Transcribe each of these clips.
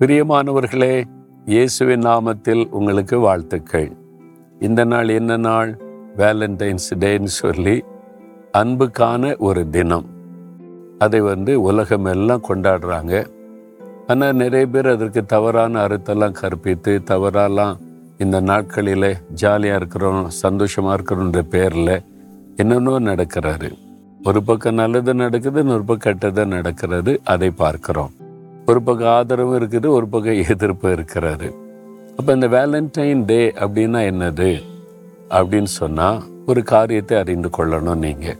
பிரியமானவர்களே இயேசுவின் நாமத்தில் உங்களுக்கு வாழ்த்துக்கள். இந்த நாள் என்ன நாள்? வேலண்டைன்ஸ் டேன்னு சொல்லி அன்புக்கான ஒரு தினம். அதை வந்து உலகம் எல்லாம் கொண்டாடுறாங்க. ஆனால் நிறைய பேர் அதற்கு தவறான அறுத்தெல்லாம் கற்பித்து தவறாலாம் இந்த நாட்களில் ஜாலியாக இருக்கிறோம் சந்தோஷமாக இருக்கிறோன்ற பேரில் என்னென்னோ நடக்கிறாரு. ஒரு பக்கம் நல்லது நடக்குது இன்னொரு பக்கம் கெட்டதாக நடக்கிறது. அதை பார்க்குறோம். ஒரு பக்கம் ஆதரவும் இருக்குது ஒரு பக்கம் எதிர்ப்பு இருக்கிறாரு. அப்போ இந்த வேலண்டைன் டே அப்படின்னா என்னது? அப்படின்னு சொன்னால் ஒரு காரியத்தை அறிந்து கொள்ளணும் நீங்கள்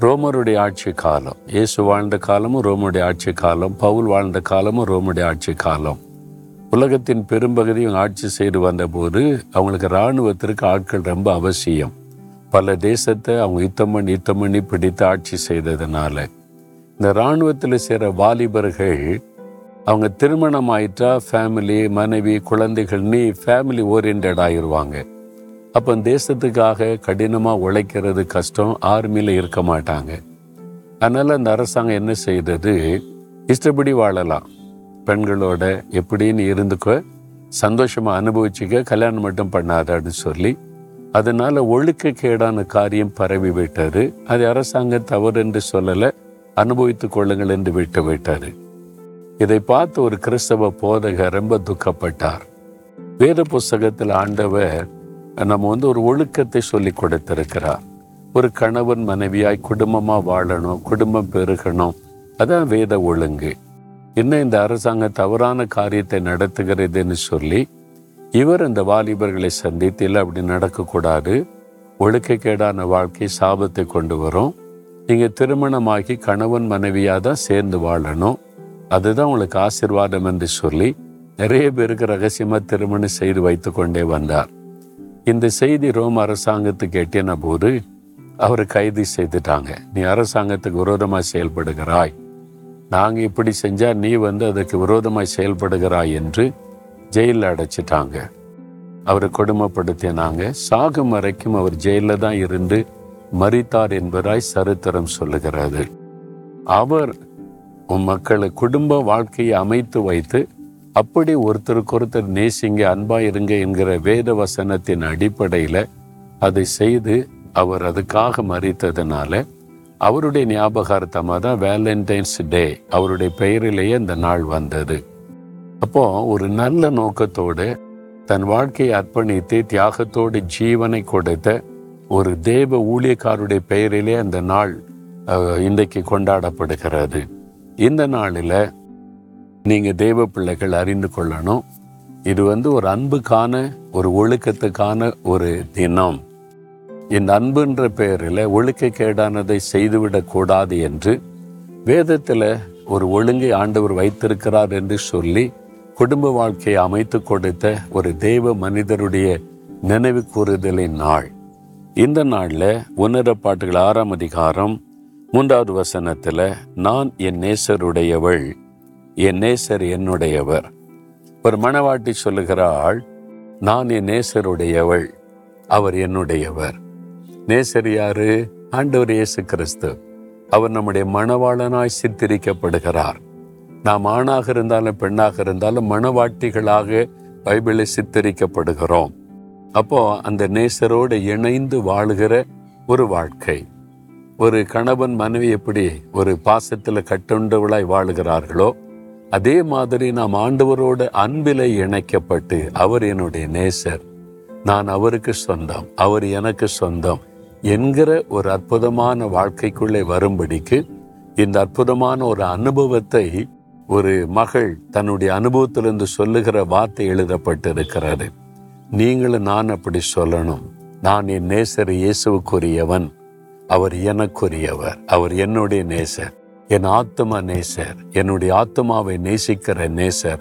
ரோமருடைய ஆட்சி காலம் இயேசு வாழ்ந்த காலமும் ரோமுடைய ஆட்சி காலம் பவுல் வாழ்ந்த காலமும் ரோமுடைய ஆட்சி காலம். உலகத்தின் பெரும்பகுதி இவங்க ஆட்சி செய்து வந்தபோது அவங்களுக்கு இராணுவத்திற்கு ஆட்கள் ரொம்ப அவசியம். பல தேசத்தை அவங்க யுத்தம் பண்ணி யுத்தம் பண்ணி பிடித்து ஆட்சி செய்ததுனால. இந்த இராணுவத்தில் சேர வாலிபர்கள் அவங்க திருமணம் ஆயிட்டா ஃபேமிலி மனைவி குழந்தைகள்னு ஃபேமிலி ஓரியன்ட் ஆயிடுவாங்க அப்போ தேசத்துக்காக கடினமாக உழைக்கிறது கஷ்டம் ஆர்மியில் இருக்க மாட்டாங்க. அதனால் அந்த அரசாங்கம் என்ன செய்தது? இஷ்டப்படி வாழலாம். பெண்களோட எப்படின்னு இருந்துக்கோ சந்தோஷமாக அனுபவிச்சுக்க கல்யாணம் மட்டும் பண்ணாதான்னு சொல்லி அதனால் ஒழுக்கக்கேடான காரியம் பரவி விட்டது. அது அரசாங்கம் தவறு என்று சொல்லலை அனுபவித்துக் கொள்ளுங்கள் என்று விட்டு விட்டார் இதை பார்த்து ஒரு கிறிஸ்தவ போதகர் ரொம்ப துக்கப்பட்டார். வேத புஸ்தகத்தில் ஆண்டவர் நம்ம வந்து ஒரு ஒழுக்கத்தை சொல்லி கொடுத்திருக்கிறார். ஒரு கணவன் மனைவியாய் குடும்பமாக வாழணும் குடும்பம் பெருகணும். அதான் வேத ஒழுங்கு. இன்னும் இந்த அரசாங்கம் தவறான காரியத்தை நடத்துகிறதுன்னு சொல்லி இவர் இந்த வாலிபர்களை சந்தித்து இல்லை அப்படி நடக்கக்கூடாது. ஒழுக்கக்கேடான வாழ்க்கை சாபத்தை கொண்டு வரும். நீங்கள் திருமணமாகி கணவன் மனைவியாக தான் சேர்ந்து வாழணும். அதுதான் உங்களுக்கு ஆசிர்வாதம் என்று சொல்லி நிறைய பேருக்கு ரகசியமாக திருமணம் செய்து வைத்து கொண்டே வந்தார். இந்த செய்தி ரோம் அரசாங்கத்துக்கு எட்டின போது அவரை கைது செய்துட்டாங்க. நீ அரசாங்கத்துக்கு விரோதமாக செயல்படுகிறாய். நாங்கள் இப்படி செஞ்சால் நீ வந்து அதுக்கு விரோதமாக செயல்படுகிறாய் என்று ஜெயிலில் அடைச்சிட்டாங்க. அவரை கொடுமைப்படுத்தினாங்க. சாகும் வரைக்கும் அவர் ஜெயிலில் தான் இருந்து மறித்தார் என்பதாய் சரித்திரம் சொல்லுகிறது. அவர் உன் மக்களை குடும்ப வாழ்க்கையை அமைத்து வைத்து அப்படி ஒருத்தருக்கு ஒருத்தர் நேசிங்க அன்பா இருங்க என்கிற வேத வசனத்தின் அடிப்படையில் அதை செய்து அவர் அதுக்காக மறித்ததுனால அவருடைய ஞாபகார்த்தமாக தான் வேலண்டைன்ஸ் டே அவருடைய பெயரிலேயே அந்த நாள் வந்தது. அப்போ ஒரு நல்ல நோக்கத்தோடு தன் வாழ்க்கையை அர்ப்பணித்து தியாகத்தோடு ஜீவனை கொடுத்த ஒரு தேவ ஊழியக்காருடைய பெயரிலே அந்த நாள் இன்றைக்கு கொண்டாடப்படுகிறது. இந்த நாளில் நீங்கள் தேவ பிள்ளைகள் அறிந்து கொள்ளணும். இது வந்து ஒரு அன்புக்கான ஒரு ஒழுக்கத்துக்கான ஒரு தினம். இந்த அன்புன்ற பெயரில் ஒழுக்கக்கேடானதை செய்துவிடக்கூடாது என்று வேதத்தில் ஒரு ஒழுங்கை ஆண்டவர் வைத்திருக்கிறார் என்று சொல்லி குடும்ப வாழ்க்கையை அமைத்து கொடுத்த ஒரு தெய்வ மனிதருடைய நினைவு கூறுதலின் நாள். இந்த நாளில் உன்னத பாட்டுகள் ஆறாம் அதிகாரம் மூன்றாவது வசனத்தில் நான் என் நேசருடையவள் என் நேசர் என்னுடையவர். ஒரு மணவாட்டி சொல்லுகிறாள் நான் என் நேசருடையவள் அவர் என்னுடையவர். நேசர் யாரு? ஆண்டவர் இயேசு கிறிஸ்து. அவர் நம்முடைய மணவாளனாய் சித்தரிக்கப்படுகிறார். நாம் ஆணாக இருந்தாலும் பெண்ணாக இருந்தாலும் மணவாட்டிகளாக பைபிளில் சித்தரிக்கப்படுகிறோம். அப்போ அந்த நேசரோடு இணைந்து வாழுகிற ஒரு வாழ்க்கை. ஒரு கணவன் மனைவி எப்படி ஒரு பாசத்தில் கட்டுண்டவளாய் வாழுகிறார்களோ அதே மாதிரி நாம் ஆண்டவரோட அன்பிலே இணைக்கப்பட்டு அவர் என்னுடைய நேசர். நான் அவருக்கு சொந்தம் அவர் எனக்கு சொந்தம் என்கிற ஒரு அற்புதமான வாழ்க்கைக்குள்ளே வரும்படிக்கு இந்த அற்புதமான ஒரு அனுபவத்தை ஒரு மகள் தன்னுடைய அனுபவத்திலிருந்து சொல்லுகிற வார்த்தை எழுதப்பட்டிருக்கிறது. நீங்களும் நான் அப்படி சொல்லணும். நான் என் நேசர் இயேசுவுக்குரியவன். அவர் எனக்குரியவர் அவர் என்னுடைய நேசர் என் ஆத்மா நேசர் என்னுடைய ஆத்மாவை நேசிக்கிற நேசர்.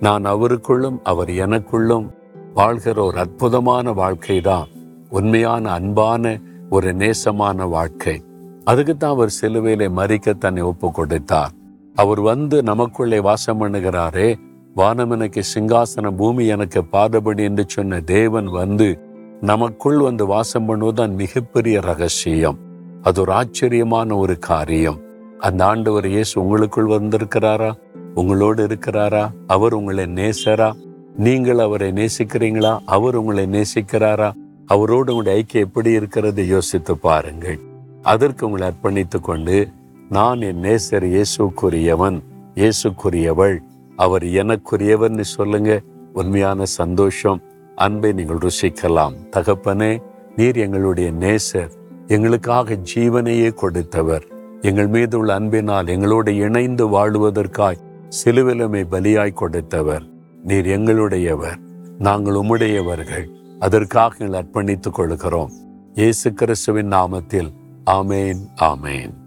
நான் அவருக்குள்ளும் அவர் எனக்குள்ளும் வாழ்கிற ஒரு அற்புதமான வாழ்க்கை தான் உண்மையான அன்பான ஒரு நேசமான வாழ்க்கை. அதுக்கு தான் அவர் சிலுவையிலே மறிக்க தன்னை ஒப்பு கொடுத்தார் அவர் வந்து நமக்குள்ளே வாசம் பண்ணுகிறாரே வானம் எனக்கு சிங்காசன பூமி எனக்கு பாதபடி என்று சொன்ன தேவன் வந்து நமக்குள் வந்து வாசம் பண்ணுவதுதான் மிகப்பெரிய ரகசியம். அது ஒரு ஆச்சரியமான ஒரு காரியம். அந்த ஆண்டவர் இயேசு உங்களுக்குள் வந்திருக்கிறாரா? உங்களோடு இருக்கிறாரா? அவர் உங்களை நேசரா? நீங்கள் அவரை நேசிக்கிறீங்களா? அவர் உங்களை நேசிக்கிறாரா? அவரோடு உங்களுடைய ஐக்கியம் எப்படி இருக்கிறது யோசித்து பாருங்கள். அதற்கு உங்களை அர்ப்பணித்து கொண்டு நான் என் நேசர் இயேசுக்குரியவன் இயேசுக்குரியவள் அவர் எனக்குரியவர்னு சொல்லுங்க. உண்மையான சந்தோஷம். அன்பை நீங்கள் ருசிக்கலாம். தகப்பனே நீர் எங்களுடைய நேசர். எங்களுக்காக ஜீவனையே கொடுத்தவர். எங்கள் மீது உள்ள அன்பினால் எங்களோடு இணைந்து வாழுவதற்காய் சிலுவிலமை பலியாய் கொடுத்தவர். நீர் எங்களுடையவர். நாங்கள் உம்முடையவர்கள். அதற்காக எங்கள் அர்ப்பணித்துக் கொள்கிறோம். இயேசு கிறிஸ்துவின் நாமத்தில். ஆமேன் ஆமேன்.